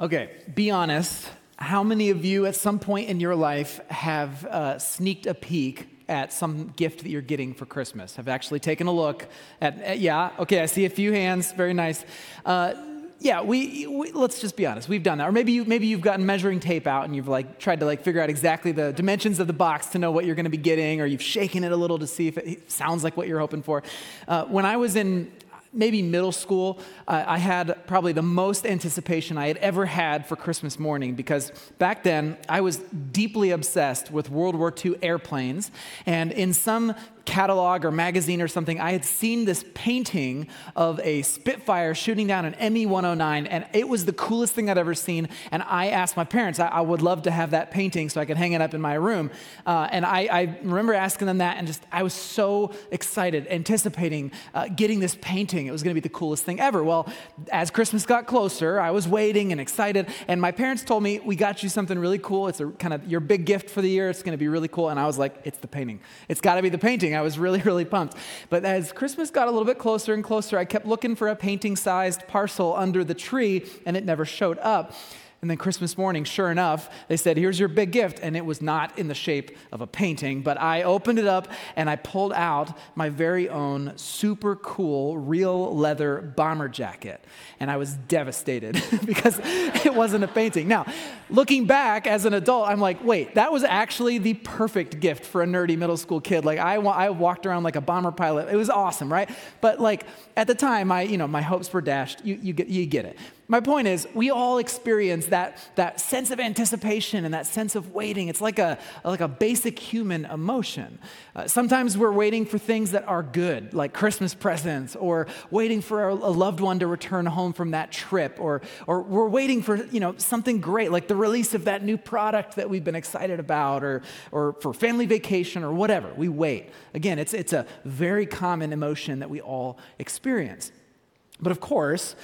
Okay, be honest. How many of you at some point in your life have uh, sneaked a peek at some gift that you're getting for Christmas? Have actually taken a look at, at yeah, okay, I see a few hands, very nice. Uh, yeah, we, we, let's just be honest. We've done that. Or maybe you maybe you've gotten measuring tape out and you've like tried to like figure out exactly the dimensions of the box to know what you're going to be getting, or you've shaken it a little to see if it sounds like what you're hoping for. Uh, when I was in maybe middle school, uh, I had probably the most anticipation I had ever had for Christmas morning because back then I was deeply obsessed with World War II airplanes. And in some catalog or magazine or something, I had seen this painting of a Spitfire shooting down an ME 109, and it was the coolest thing I'd ever seen. And I asked my parents, I, I would love to have that painting so I could hang it up in my room. Uh, and I, I, remember asking them that, and just I was so excited, anticipating uh, getting this painting. It was going to be the coolest thing ever. Well, as Christmas got closer, I was waiting and excited, and my parents told me, We got you something really cool. It's a kind of your big gift for the year. It's going to be really cool. And I was like, It's the painting. It's got to be the painting. I was really, really pumped. But as Christmas got a little bit closer and closer, I kept looking for a painting sized parcel under the tree, and it never showed up. And then Christmas morning, sure enough, they said, Here's your big gift. And it was not in the shape of a painting, but I opened it up and I pulled out my very own super cool real leather bomber jacket. And I was devastated because it wasn't a painting. Now, looking back as an adult, I'm like, Wait, that was actually the perfect gift for a nerdy middle school kid. Like, I, I walked around like a bomber pilot. It was awesome, right? But like, at the time, I, you know, my hopes were dashed. You, you, get, you get it. My point is, we all experience that, that sense of anticipation and that sense of waiting. It's like a, like a basic human emotion. Uh, sometimes we're waiting for things that are good, like Christmas presents, or waiting for a, a loved one to return home from that trip, or, or we're waiting for you know, something great, like the release of that new product that we've been excited about, or, or for family vacation, or whatever. We wait. Again, it's, it's a very common emotion that we all experience. But of course,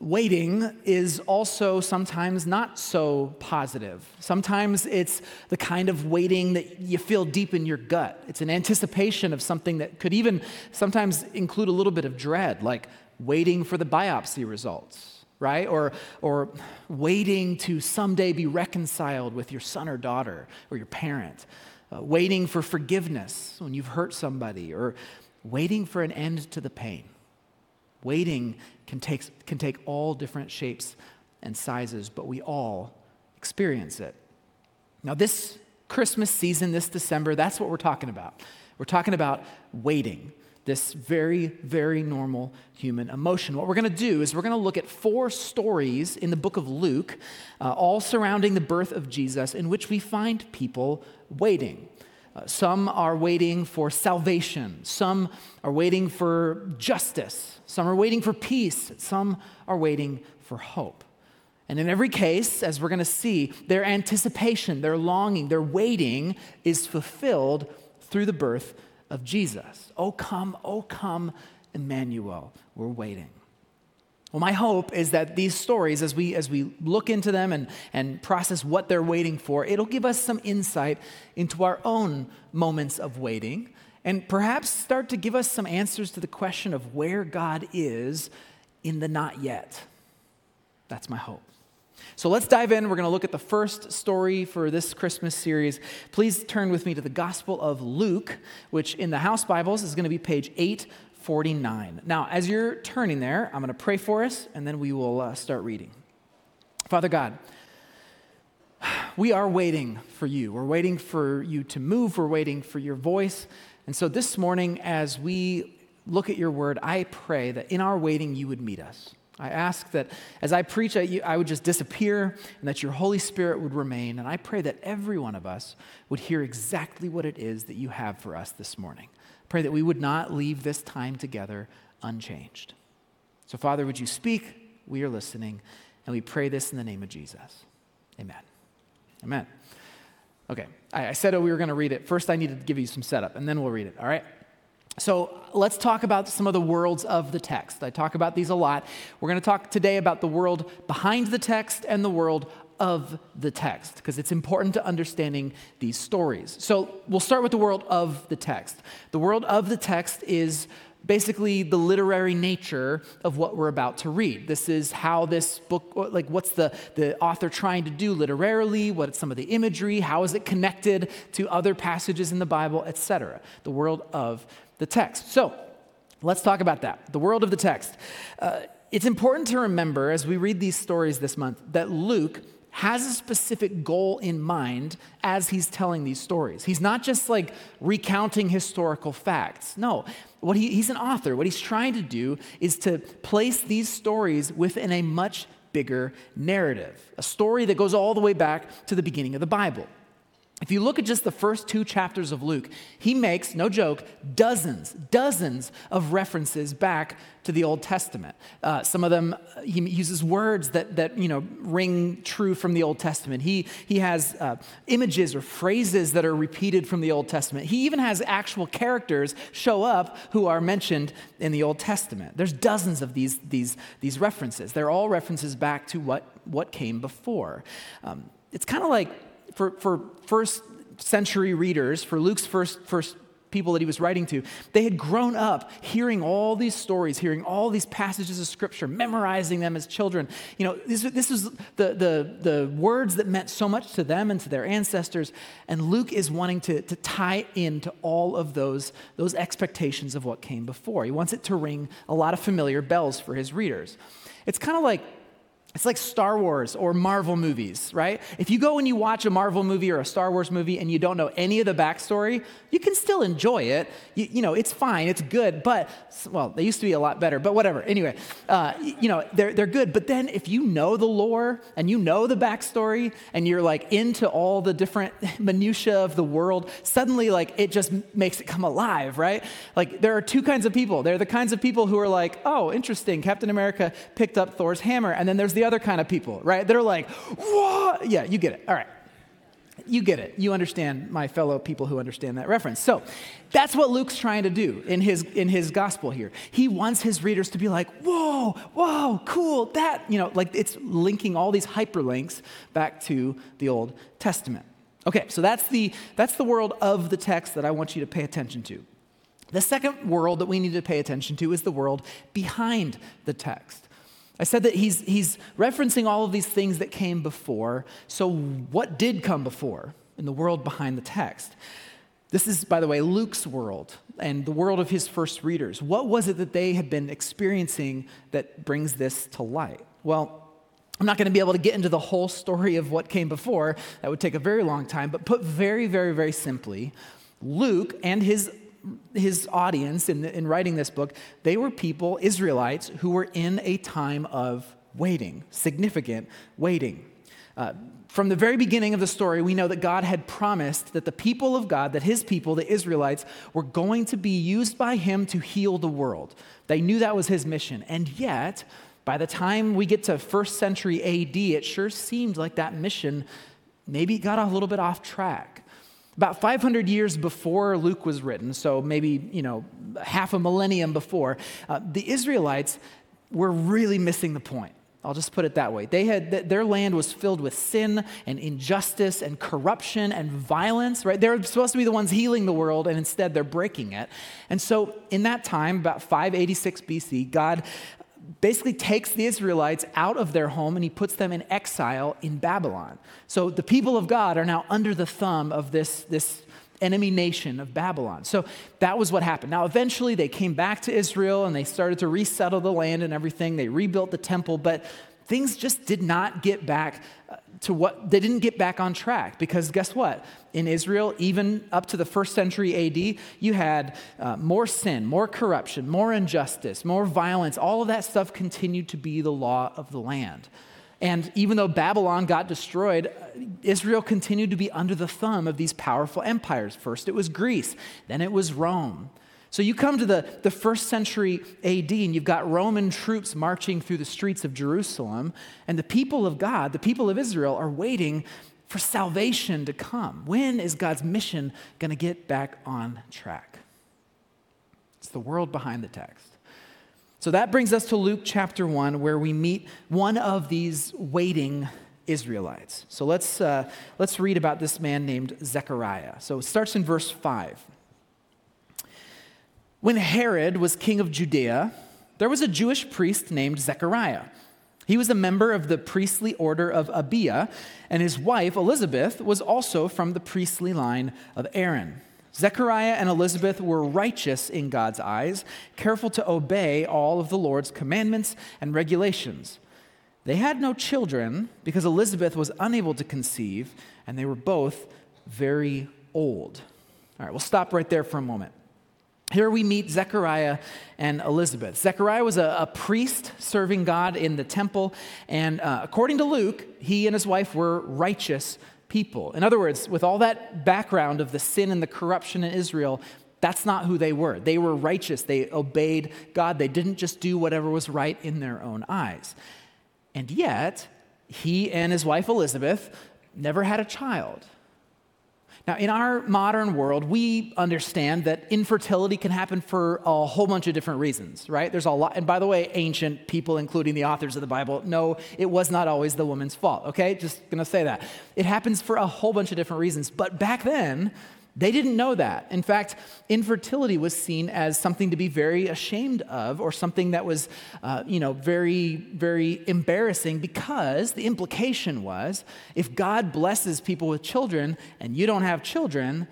waiting is also sometimes not so positive. Sometimes it's the kind of waiting that you feel deep in your gut. It's an anticipation of something that could even sometimes include a little bit of dread, like waiting for the biopsy results, right? Or, or waiting to someday be reconciled with your son or daughter or your parent. Uh, waiting for forgiveness when you've hurt somebody, or waiting for an end to the pain. Waiting can take, can take all different shapes and sizes, but we all experience it. Now, this Christmas season, this December, that's what we're talking about. We're talking about waiting, this very, very normal human emotion. What we're going to do is we're going to look at four stories in the book of Luke, uh, all surrounding the birth of Jesus, in which we find people waiting. Some are waiting for salvation. Some are waiting for justice. Some are waiting for peace. Some are waiting for hope. And in every case, as we're going to see, their anticipation, their longing, their waiting is fulfilled through the birth of Jesus. Oh, come, oh, come, Emmanuel. We're waiting. Well, my hope is that these stories, as we, as we look into them and, and process what they're waiting for, it'll give us some insight into our own moments of waiting and perhaps start to give us some answers to the question of where God is in the not yet. That's my hope. So let's dive in. We're going to look at the first story for this Christmas series. Please turn with me to the Gospel of Luke, which in the House Bibles is going to be page 8 49. Now, as you're turning there, I'm going to pray for us and then we will uh, start reading. Father God, we are waiting for you. We're waiting for you to move, we're waiting for your voice. And so this morning, as we look at your word, I pray that in our waiting, you would meet us. I ask that as I preach, I would just disappear and that your Holy Spirit would remain. And I pray that every one of us would hear exactly what it is that you have for us this morning. Pray that we would not leave this time together unchanged. So, Father, would you speak? We are listening, and we pray this in the name of Jesus. Amen. Amen. Okay, I, said we were going to read it. First, I needed to give you some setup, and then we'll read it, all right? So let's talk about some of the worlds of the text. I talk about these a lot. We're going to talk today about the world behind the text and the world of the text because it's important to understanding these stories. So we'll start with the world of the text. The world of the text is basically the literary nature of what we're about to read. This is how this book, like, what's the, the author trying to do literarily? What's some of the imagery? How is it connected to other passages in the Bible, etc.? The world of the text. So, let's talk about that. The world of the text. Uh, it's important to remember as we read these stories this month that Luke has a specific goal in mind as he's telling these stories. He's not just like recounting historical facts. No, what he, he's an author. What he's trying to do is to place these stories within a much bigger narrative, a story that goes all the way back to the beginning of the Bible. If you look at just the first two chapters of Luke, he makes, no joke, dozens, dozens of references back to the Old Testament. Uh, some of them, uh, he uses words that, that you know, ring true from the Old Testament. He, he has uh, images or phrases that are repeated from the Old Testament. He even has actual characters show up who are mentioned in the Old Testament. There's dozens of these, these, these references. They're all references back to what, what came before. Um, it's kind of like for, for first century readers, for Luke's first, first people that he was writing to, they had grown up hearing all these stories, hearing all these passages of scripture, memorizing them as children. You know, this, is this the, the, the words that meant so much to them and to their ancestors. And Luke is wanting to, to tie into all of those, those expectations of what came before. He wants it to ring a lot of familiar bells for his readers. It's kind of like it's like Star Wars or Marvel movies, right? If you go and you watch a Marvel movie or a Star Wars movie and you don't know any of the backstory, you can still enjoy it. You, you know, it's fine, it's good, but, well, they used to be a lot better, but whatever. Anyway, uh, you know, they're, they're good. But then if you know the lore and you know the backstory and you're like into all the different minutiae of the world, suddenly, like, it just makes it come alive, right? Like, there are two kinds of people. There are the kinds of people who are like, oh, interesting, Captain America picked up Thor's hammer. And then there's the other kind of people, right? They're like, what? Yeah, you get it. All right. You get it. You understand my fellow people who understand that reference. So that's what Luke's trying to do in his, in his gospel here. He wants his readers to be like, whoa, whoa, cool, that, you know, like it's linking all these hyperlinks back to the Old Testament. Okay, so that's the, that's the world of the text that I want you to pay attention to. The second world that we need to pay attention to is the world behind the text. I said that he's, he's referencing all of these things that came before. So, what did come before in the world behind the text? This is, by the way, Luke's world and the world of his first readers. What was it that they had been experiencing that brings this to light? Well, I'm not going to be able to get into the whole story of what came before. That would take a very long time. But put very, very, very simply, Luke and his his audience in, in writing this book, they were people, Israelites, who were in a time of waiting, significant waiting. Uh, from the very beginning of the story, we know that God had promised that the people of God, that his people, the Israelites, were going to be used by him to heal the world. They knew that was his mission. And yet, by the time we get to first century AD, it sure seemed like that mission maybe got a little bit off track. About 500 years before Luke was written, so maybe, you know, half a millennium before, uh, the Israelites were really missing the point. I'll just put it that way. They had their land was filled with sin and injustice and corruption and violence, right? They're supposed to be the ones healing the world and instead they're breaking it. And so in that time, about 586 BC, God basically takes the Israelites out of their home and he puts them in exile in Babylon. So the people of God are now under the thumb of this, this enemy nation of Babylon. So that was what happened. Now, eventually, they came back to Israel and they started to resettle the land and everything. They rebuilt the temple, but things just did not get back uh, to what they didn't get back on track because guess what? In Israel, even up to the first century AD, you had uh, more sin, more corruption, more injustice, more violence. All of that stuff continued to be the law of the land. And even though Babylon got destroyed, uh, Israel continued to be under the thumb of these powerful empires. First it was Greece, then it was Rome. So you come to the, the first century AD, and you've got Roman troops marching through the streets of Jerusalem, and the people of God, the people of Israel, are waiting for salvation to come. When is God's mission going to get back on track? It's the world behind the text. So that brings us to Luke chapter 1, where we meet one of these waiting Israelites. So let's, uh, let's read about this man named Zechariah. So it starts in verse 5. When Herod was king of Judea, there was a Jewish priest named Zechariah. He was a member of the priestly order of Abia, and his wife, Elizabeth, was also from the priestly line of Aaron. Zechariah and Elizabeth were righteous in God's eyes, careful to obey all of the Lord's commandments and regulations. They had no children because Elizabeth was unable to conceive, and they were both very old. All right, we'll stop right there for a moment. Here we meet Zechariah and Elizabeth. Zechariah was a, a priest serving God in the temple, and uh, according to Luke, he and his wife were righteous people. In other words, with all that background of the sin and the corruption in Israel, that's not who they were. They were righteous, they obeyed God, they didn't just do whatever was right in their own eyes. And yet, he and his wife Elizabeth never had a child. Now, in our modern world, we understand that infertility can happen for a whole bunch of different reasons, right? There's a lot, and by the way, ancient people, including the authors of the Bible, know it was not always the woman's fault, okay? Just gonna say that. It happens for a whole bunch of different reasons. But back then, they didn't know that. In fact, infertility was seen as something to be very ashamed of or something that was, uh, you know, very, very embarrassing because the implication was if God blesses people with children and you don't have children,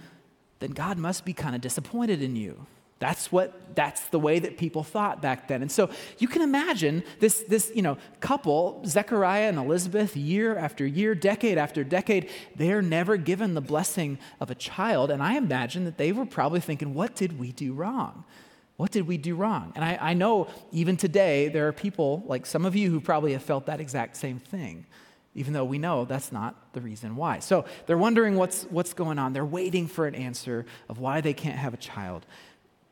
then God must be kind of disappointed in you. That's what that's the way that people thought back then. And so you can imagine this this, you know, couple, Zechariah and Elizabeth, year after year, decade after decade, they're never given the blessing of a child. And I imagine that they were probably thinking, what did we do wrong? What did we do wrong? And I, I know even today there are people like some of you who probably have felt that exact same thing even though we know that's not the reason why. So they're wondering what's, what's going on. They're waiting for an answer of why they can't have a child.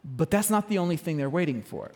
But that's not the only thing they're waiting for.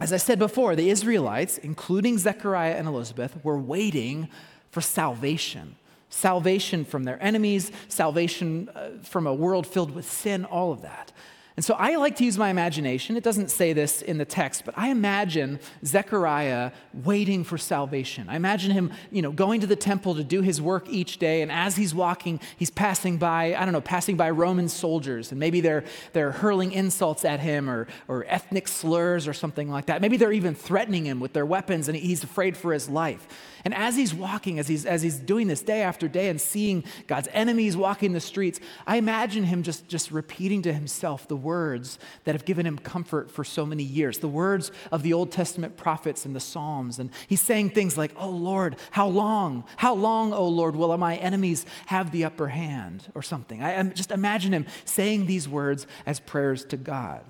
As I said before, the Israelites, including Zechariah and Elizabeth, were waiting for salvation salvation from their enemies, salvation uh, from a world filled with sin, all of that. And so I like to use my imagination. It doesn't say this in the text, but I imagine Zechariah waiting for salvation. I imagine him, you know, going to the temple to do his work each day, and as he's walking, he's passing by, I don't know, passing by Roman soldiers, and maybe they're, they're hurling insults at him or, or ethnic slurs or something like that. Maybe they're even threatening him with their weapons, and he's afraid for his life. And as he's walking, as he's, as he's doing this day after day and seeing God's enemies walking the streets, I imagine him just, just repeating to himself the words that have given him comfort for so many years, the words of the Old Testament prophets and the Psalms. And he's saying things like, Oh Lord, how long? How long, oh Lord, will my enemies have the upper hand? Or something. I, I just imagine him saying these words as prayers to God.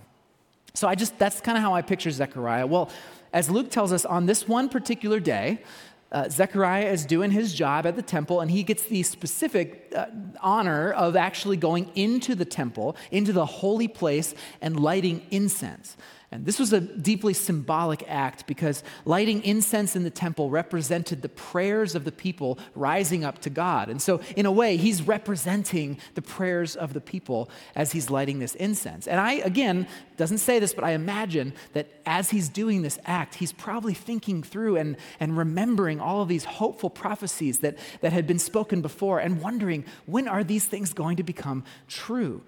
So I just, that's kind of how I picture Zechariah. Well, as Luke tells us, on this one particular day, uh, Zechariah is doing his job at the temple, and he gets the specific uh, honor of actually going into the temple, into the holy place, and lighting incense. And this was a deeply symbolic act because lighting incense in the temple represented the prayers of the people rising up to God. And so, in a way, he's representing the prayers of the people as he's lighting this incense. And I, again, doesn't say this, but I imagine that as he's doing this act, he's probably thinking through and, and remembering all of these hopeful prophecies that, that had been spoken before and wondering when are these things going to become true?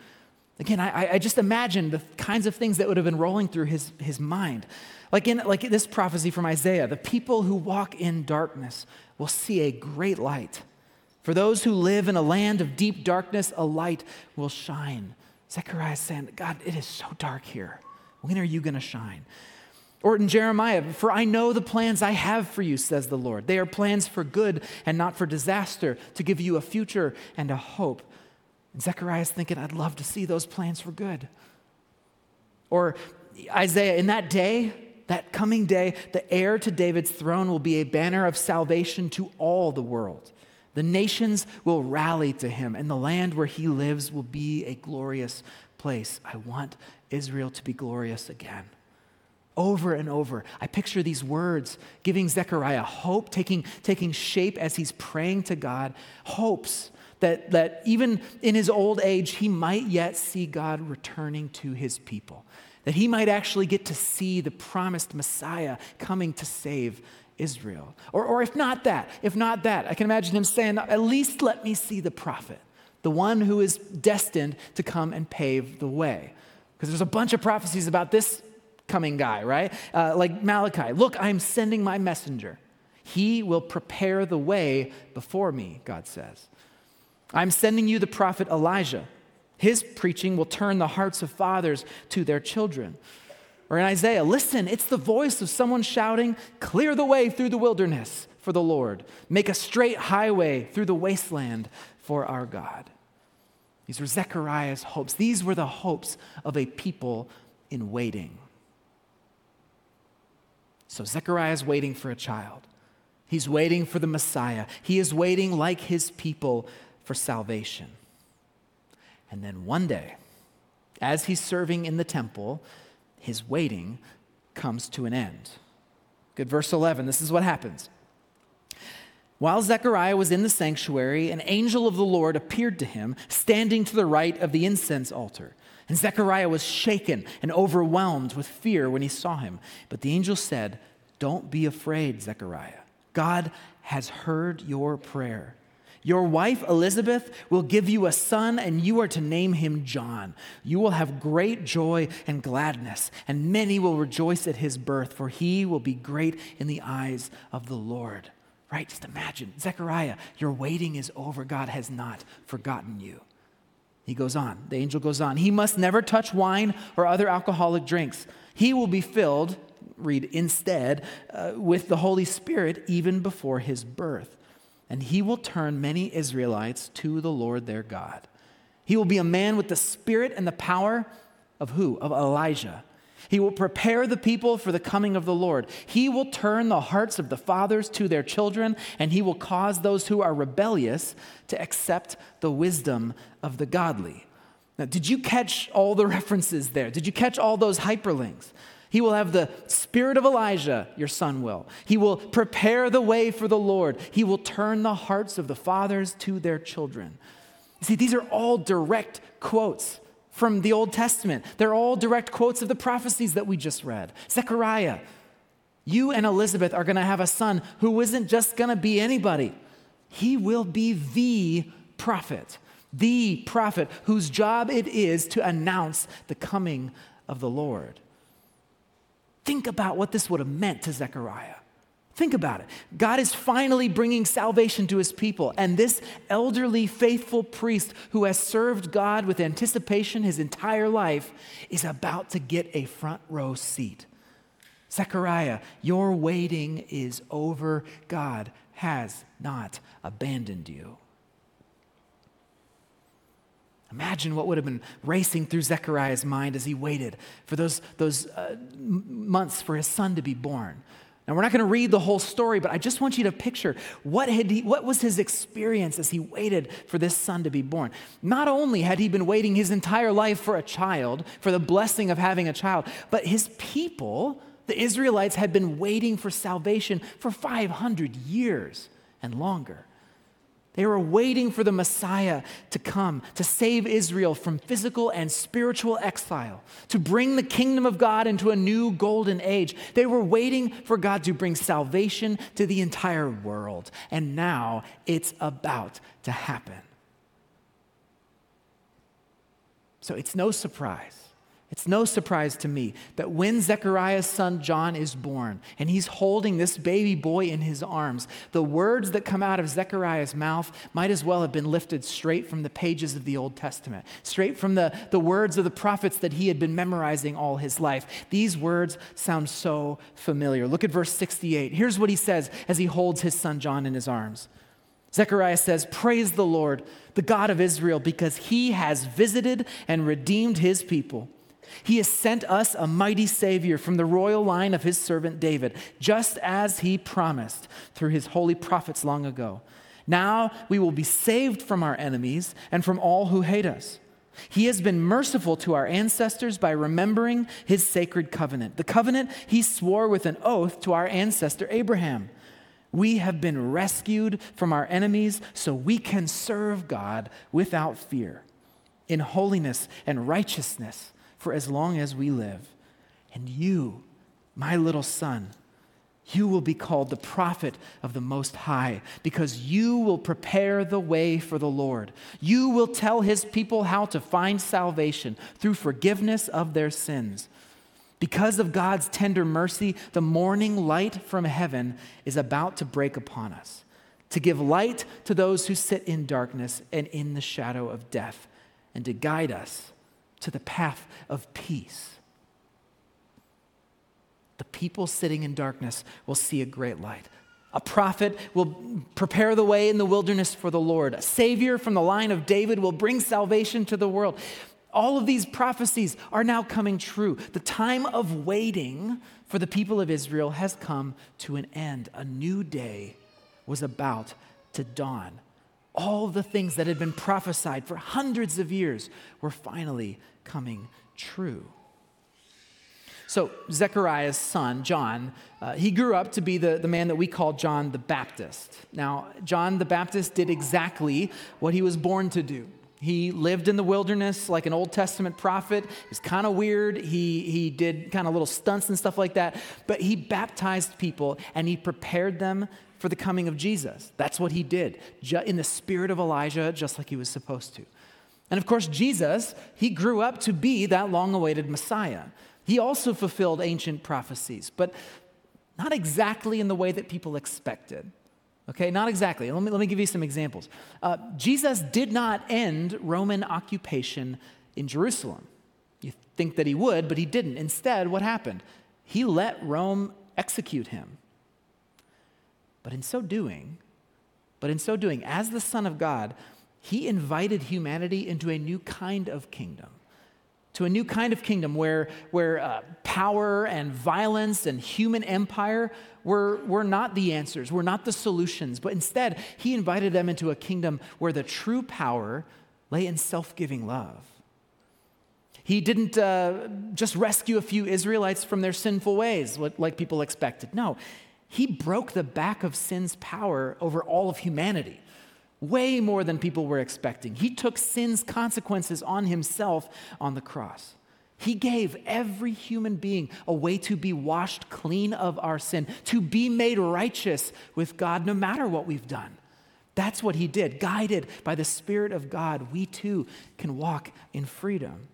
Again, I, I, just imagine the kinds of things that would have been rolling through his, his mind. Like in like this prophecy from Isaiah the people who walk in darkness will see a great light. For those who live in a land of deep darkness, a light will shine. Zechariah is saying, God, it is so dark here. When are you going to shine? Or in Jeremiah, for I know the plans I have for you, says the Lord. They are plans for good and not for disaster, to give you a future and a hope. And Zechariah's thinking, I'd love to see those plans for good. Or Isaiah, in that day, that coming day, the heir to David's throne will be a banner of salvation to all the world. The nations will rally to him, and the land where he lives will be a glorious place. I want Israel to be glorious again. Over and over, I picture these words giving Zechariah hope, taking, taking shape as he's praying to God, hopes that, that even in his old age, he might yet see God returning to his people, that he might actually get to see the promised Messiah coming to save Israel. Or, or if not that, if not that, I can imagine him saying, At least let me see the prophet, the one who is destined to come and pave the way. Because there's a bunch of prophecies about this coming guy, right? Uh, like Malachi, look, I'm sending my messenger. He will prepare the way before me, God says. I'm sending you the prophet Elijah. His preaching will turn the hearts of fathers to their children. Or in Isaiah, listen, it's the voice of someone shouting, Clear the way through the wilderness for the Lord, make a straight highway through the wasteland for our God. These were Zechariah's hopes. These were the hopes of a people in waiting. So Zechariah is waiting for a child. He's waiting for the Messiah. He is waiting, like his people, for salvation. And then one day, as he's serving in the temple, his waiting comes to an end. Good, verse 11, this is what happens. While Zechariah was in the sanctuary, an angel of the Lord appeared to him, standing to the right of the incense altar. And Zechariah was shaken and overwhelmed with fear when he saw him. But the angel said, Don't be afraid, Zechariah. God has heard your prayer. Your wife Elizabeth will give you a son, and you are to name him John. You will have great joy and gladness, and many will rejoice at his birth, for he will be great in the eyes of the Lord. Right? Just imagine, Zechariah, your waiting is over. God has not forgotten you. He goes on, the angel goes on. He must never touch wine or other alcoholic drinks. He will be filled, read instead, uh, with the Holy Spirit even before his birth and he will turn many Israelites to the Lord their God. He will be a man with the spirit and the power of who? Of Elijah. He will prepare the people for the coming of the Lord. He will turn the hearts of the fathers to their children, and he will cause those who are rebellious to accept the wisdom of the godly. Now, did you catch all the references there? Did you catch all those hyperlinks? He will have the spirit of Elijah, your son will. He will prepare the way for the Lord. He will turn the hearts of the fathers to their children. See, these are all direct quotes from the Old Testament. They're all direct quotes of the prophecies that we just read. Zechariah, you and Elizabeth are going to have a son who isn't just going to be anybody, he will be the prophet, the prophet whose job it is to announce the coming of the Lord. Think about what this would have meant to Zechariah. Think about it. God is finally bringing salvation to his people, and this elderly, faithful priest who has served God with anticipation his entire life is about to get a front row seat. Zechariah, your waiting is over. God has not abandoned you. Imagine what would have been racing through Zechariah's mind as he waited for those, those uh, months for his son to be born. Now, we're not going to read the whole story, but I just want you to picture what, had he, what was his experience as he waited for this son to be born. Not only had he been waiting his entire life for a child, for the blessing of having a child, but his people, the Israelites, had been waiting for salvation for 500 years and longer. They were waiting for the Messiah to come, to save Israel from physical and spiritual exile, to bring the kingdom of God into a new golden age. They were waiting for God to bring salvation to the entire world. And now it's about to happen. So it's no surprise it's no surprise to me that when Zechariah's son John is born and he's holding this baby boy in his arms, the words that come out of Zechariah's mouth might as well have been lifted straight from the pages of the Old Testament, straight from the, the words of the prophets that he had been memorizing all his life. These words sound so familiar. Look at verse 68. Here's what he says as he holds his son John in his arms. Zechariah says, Praise the Lord, the God of Israel, because he has visited and redeemed his people. He has sent us a mighty Savior from the royal line of his servant David, just as he promised through his holy prophets long ago. Now we will be saved from our enemies and from all who hate us. He has been merciful to our ancestors by remembering his sacred covenant, the covenant he swore with an oath to our ancestor Abraham. We have been rescued from our enemies so we can serve God without fear, in holiness and righteousness for as long as we live. And you, my little son, You will be called the prophet of the Most High, because you will prepare the way for the Lord. You will tell his people how to find salvation through forgiveness of their sins. Because of God's tender mercy, the morning light from heaven is about to break upon us, to give light to those who sit in darkness and in the shadow of death, and to guide us to the path of peace the people sitting in darkness will see a great light. A prophet will prepare the way in the wilderness for the Lord. A savior from the line of David will bring salvation to the world. All of these prophecies are now coming true. The time of waiting for the people of Israel has come to an end. A new day was about to dawn. All the things that had been prophesied for hundreds of years were finally coming true. So, Zechariah's son, John, uh, he grew up to be the, the man that we call John the Baptist. Now, John the Baptist did exactly what he was born to do. He lived in the wilderness like an Old Testament prophet. He's kind of weird. He, he did kind of little stunts and stuff like that. But he baptized people and he prepared them for the coming of Jesus. That's what he did, in the spirit of Elijah, just like he was supposed to. And of course, Jesus, he grew up to be that long awaited Messiah. He also fulfilled ancient prophecies, but not exactly in the way that people expected. Okay, not exactly. Let me, let me give you some examples. Uh, Jesus did not end Roman occupation in Jerusalem. You think that he would, but he didn't. Instead, what happened? He let Rome execute him. But in so doing, but in so doing, as the Son of God, he invited humanity into a new kind of kingdom to a new kind of kingdom where, where uh, power and violence and human empire were, were not the answers, were not the solutions, but instead, he invited them into a kingdom where the true power lay in self giving love. He didn't uh, just rescue a few Israelites from their sinful ways, like people expected. No, he broke the back of sin's power over all of humanity way more than people were expecting. He took sin's consequences on himself on the cross. He gave every human being a way to be washed clean of our sin, to be made righteous with God no matter what we've done. That's what he did. Guided by the Spirit of God, we too can walk in freedom.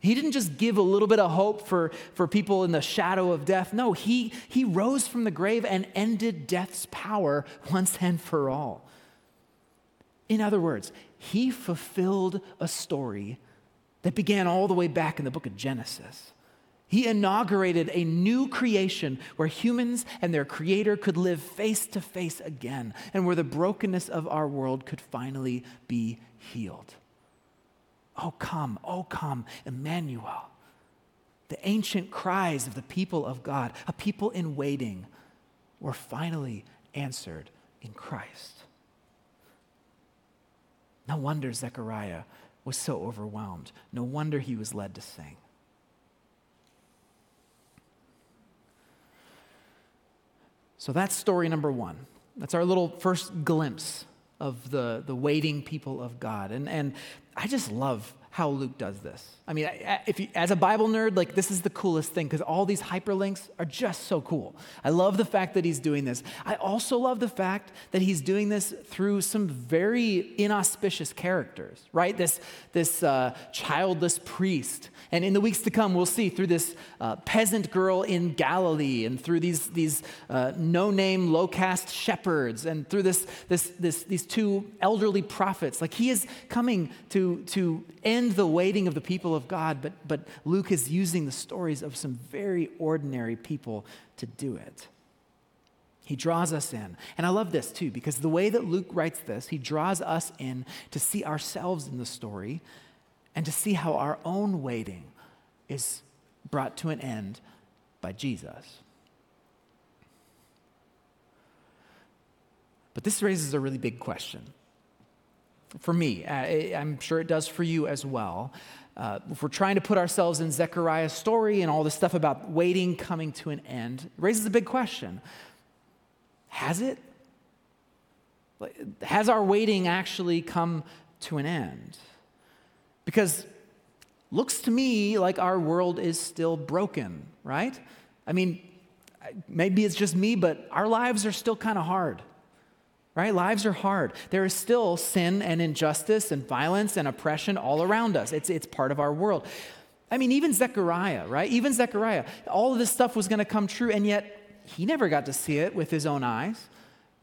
He didn't just give a little bit of hope for, for people in the shadow of death. No, he, he rose from the grave and ended death's power once and for all. In other words, he fulfilled a story that began all the way back in the book of Genesis. He inaugurated a new creation where humans and their creator could live face to face again and where the brokenness of our world could finally be healed. Oh, come, oh, come, Emmanuel. The ancient cries of the people of God, a people in waiting, were finally answered in Christ. No wonder Zechariah was so overwhelmed. No wonder he was led to sing. So that's story number one. That's our little first glimpse of the, the waiting people of God. And, and I just love how Luke does this. I mean, if you, as a Bible nerd, like this is the coolest thing because all these hyperlinks are just so cool. I love the fact that he's doing this. I also love the fact that he's doing this through some very inauspicious characters, right? This, this uh, childless priest. And in the weeks to come, we'll see through this uh, peasant girl in Galilee and through these, these uh, no name, low caste shepherds and through this, this, this, these two elderly prophets. Like he is coming to, to end the waiting of the people of God, but, but Luke is using the stories of some very ordinary people to do it. He draws us in. And I love this too, because the way that Luke writes this, he draws us in to see ourselves in the story and to see how our own waiting is brought to an end by Jesus. But this raises a really big question. For me, I'm sure it does for you as well uh, if we're trying to put ourselves in Zechariah's story and all this stuff about waiting coming to an end, it raises a big question. Has it? Has our waiting actually come to an end? Because looks to me like our world is still broken, right? I mean, maybe it's just me, but our lives are still kind of hard. Right? Lives are hard. There is still sin and injustice and violence and oppression all around us. It's, it's part of our world. I mean, even Zechariah, right? Even Zechariah, all of this stuff was going to come true, and yet he never got to see it with his own eyes.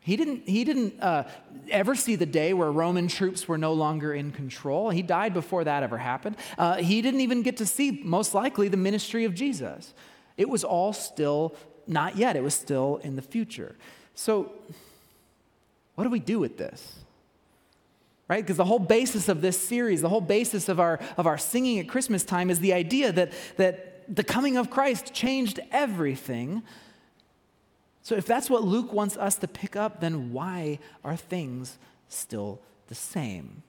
He didn't, he didn't uh, ever see the day where Roman troops were no longer in control. He died before that ever happened. Uh, he didn't even get to see, most likely, the ministry of Jesus. It was all still not yet, it was still in the future. So, what do we do with this? Right? Because the whole basis of this series, the whole basis of our, of our singing at Christmas time is the idea that, that the coming of Christ changed everything. So, if that's what Luke wants us to pick up, then why are things still the same?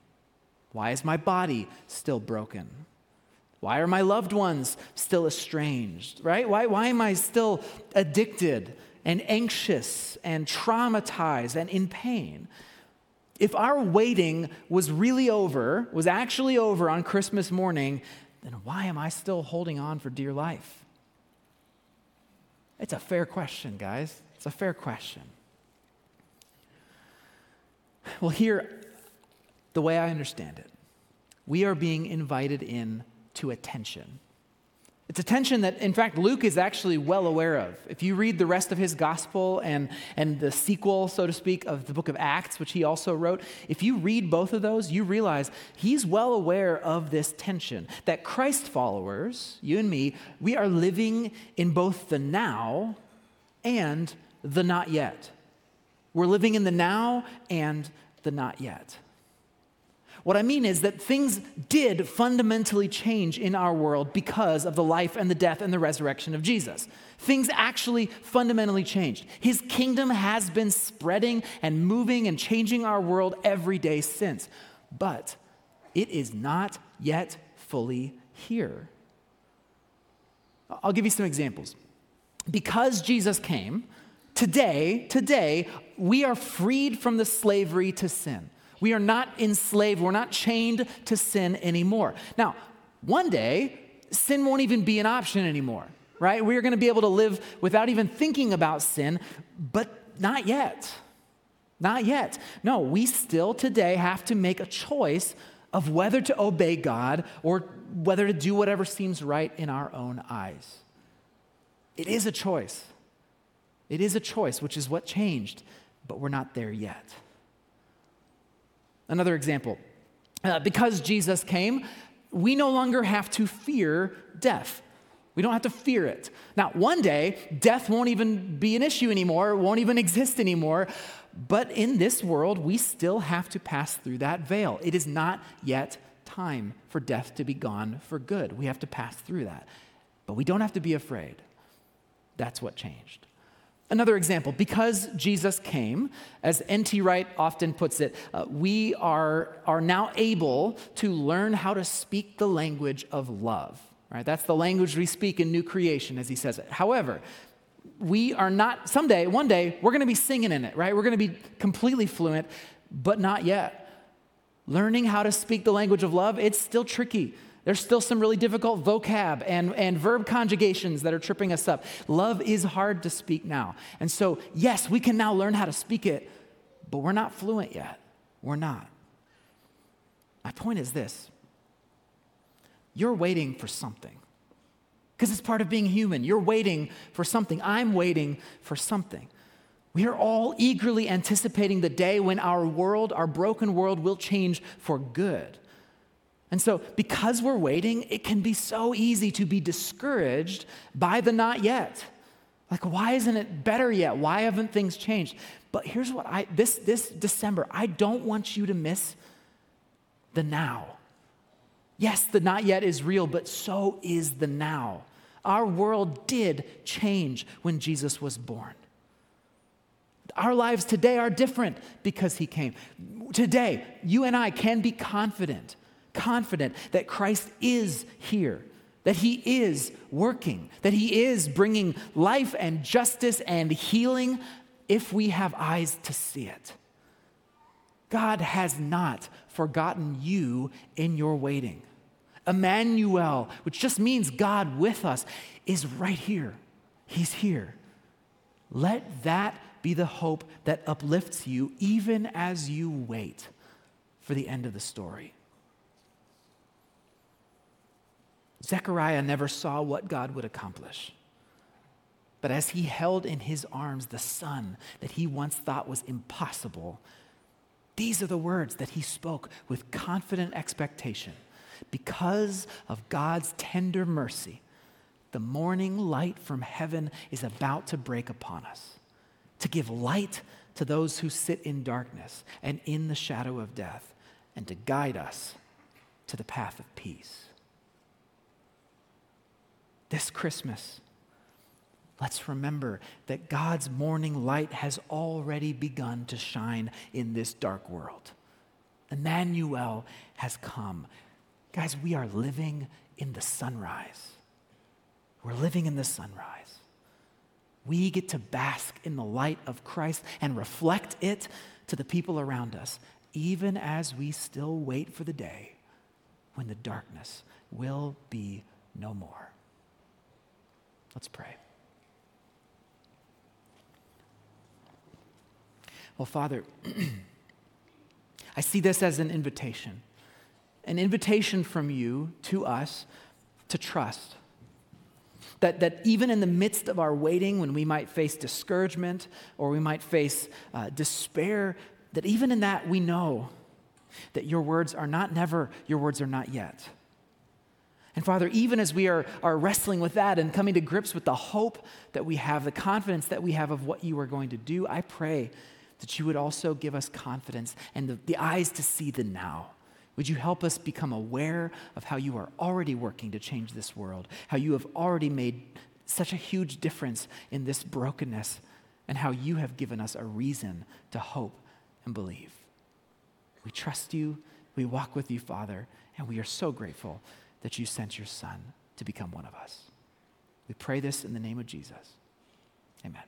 Why is my body still broken? Why are my loved ones still estranged? Right? Why, why am I still addicted and anxious and traumatized and in pain? If our waiting was really over, was actually over on Christmas morning, then why am I still holding on for dear life? It's a fair question, guys. It's a fair question. Well, here, the way I understand it, we are being invited in to attention. It's a tension that, in fact, Luke is actually well aware of. If you read the rest of his gospel and, and the sequel, so to speak, of the book of Acts, which he also wrote, if you read both of those, you realize he's well aware of this tension. That Christ followers, you and me, we are living in both the now and the not yet. We're living in the now and the not yet. What I mean is that things did fundamentally change in our world because of the life and the death and the resurrection of Jesus. Things actually fundamentally changed. His kingdom has been spreading and moving and changing our world every day since. But it is not yet fully here. I'll give you some examples. Because Jesus came, today, today, we are freed from the slavery to sin. We are not enslaved, we're not chained to sin anymore. Now, one day, sin won't even be an option anymore, right? We're going to be able to live without even thinking about sin, but not yet. Not yet. No, we still today have to make a choice of whether to obey God or whether to do whatever seems right in our own eyes. It is a choice. It is a choice, which is what changed, but we're not there yet. Another example uh, because Jesus came, we no longer have to fear death. We don't have to fear it. Now, one day, death won't even be an issue anymore, won't even exist anymore. But in this world, we still have to pass through that veil. It is not yet time for death to be gone for good. We have to pass through that. But we don't have to be afraid. That's what changed. Another example, because Jesus came, as N.T. Wright often puts it, uh, we are, are now able to learn how to speak the language of love. Right? That's the language we speak in new creation, as he says it. However, we are not, someday, one day, we're going to be singing in it, right? We're going to be completely fluent, but not yet. Learning how to speak the language of love, it's still tricky. There's still some really difficult vocab and, and verb conjugations that are tripping us up. Love is hard to speak now. And so, yes, we can now learn how to speak it, but we're not fluent yet. We're not. My point is this you're waiting for something. Because it's part of being human. You're waiting for something. I'm waiting for something. We are all eagerly anticipating the day when our world, our broken world, will change for good. And so, because we're waiting, it can be so easy to be discouraged by the not yet. Like, why isn't it better yet? Why haven't things changed? But here's what I, this, this December, I don't want you to miss the now. Yes, the not yet is real, but so is the now. Our world did change when Jesus was born. Our lives today are different because he came. Today, you and I can be confident confident that Christ is here, that He is working, that He is bringing life and justice and healing if we have eyes to see it. God has not forgotten you in your waiting. Emmanuel, which just means God with us, is right here. He's here. Let that be the hope that uplifts you even as you wait for the end of the story. Zechariah never saw what God would accomplish. But as he held in his arms the son that he once thought was impossible, these are the words that he spoke with confident expectation. Because of God's tender mercy, the morning light from heaven is about to break upon us, to give light to those who sit in darkness and in the shadow of death, and to guide us to the path of peace. This Christmas, let's remember that God's morning light has already begun to shine in this dark world. Emmanuel has come. Guys, we are living in the sunrise. We're living in the sunrise. We get to bask in the light of Christ and reflect it to the people around us, even as we still wait for the day when the darkness will be no more. Let's pray. Well, Father, I see this as an invitation, an invitation from you to us to trust. That, that even in the midst of our waiting, when we might face discouragement or we might face uh, despair, that even in that we know that your words are not never, your words are not yet. And Father, even as we are, are wrestling with that and coming to grips with the hope that we have, the confidence that we have of what you are going to do, I pray that you would also give us confidence and the, the eyes to see the now. Would you help us become aware of how you are already working to change this world, how you have already made such a huge difference in this brokenness, and how you have given us a reason to hope and believe. We trust you, we walk with you, Father, and we are so grateful that you sent your Son to become one of us. We pray this in the name of Jesus. Amen.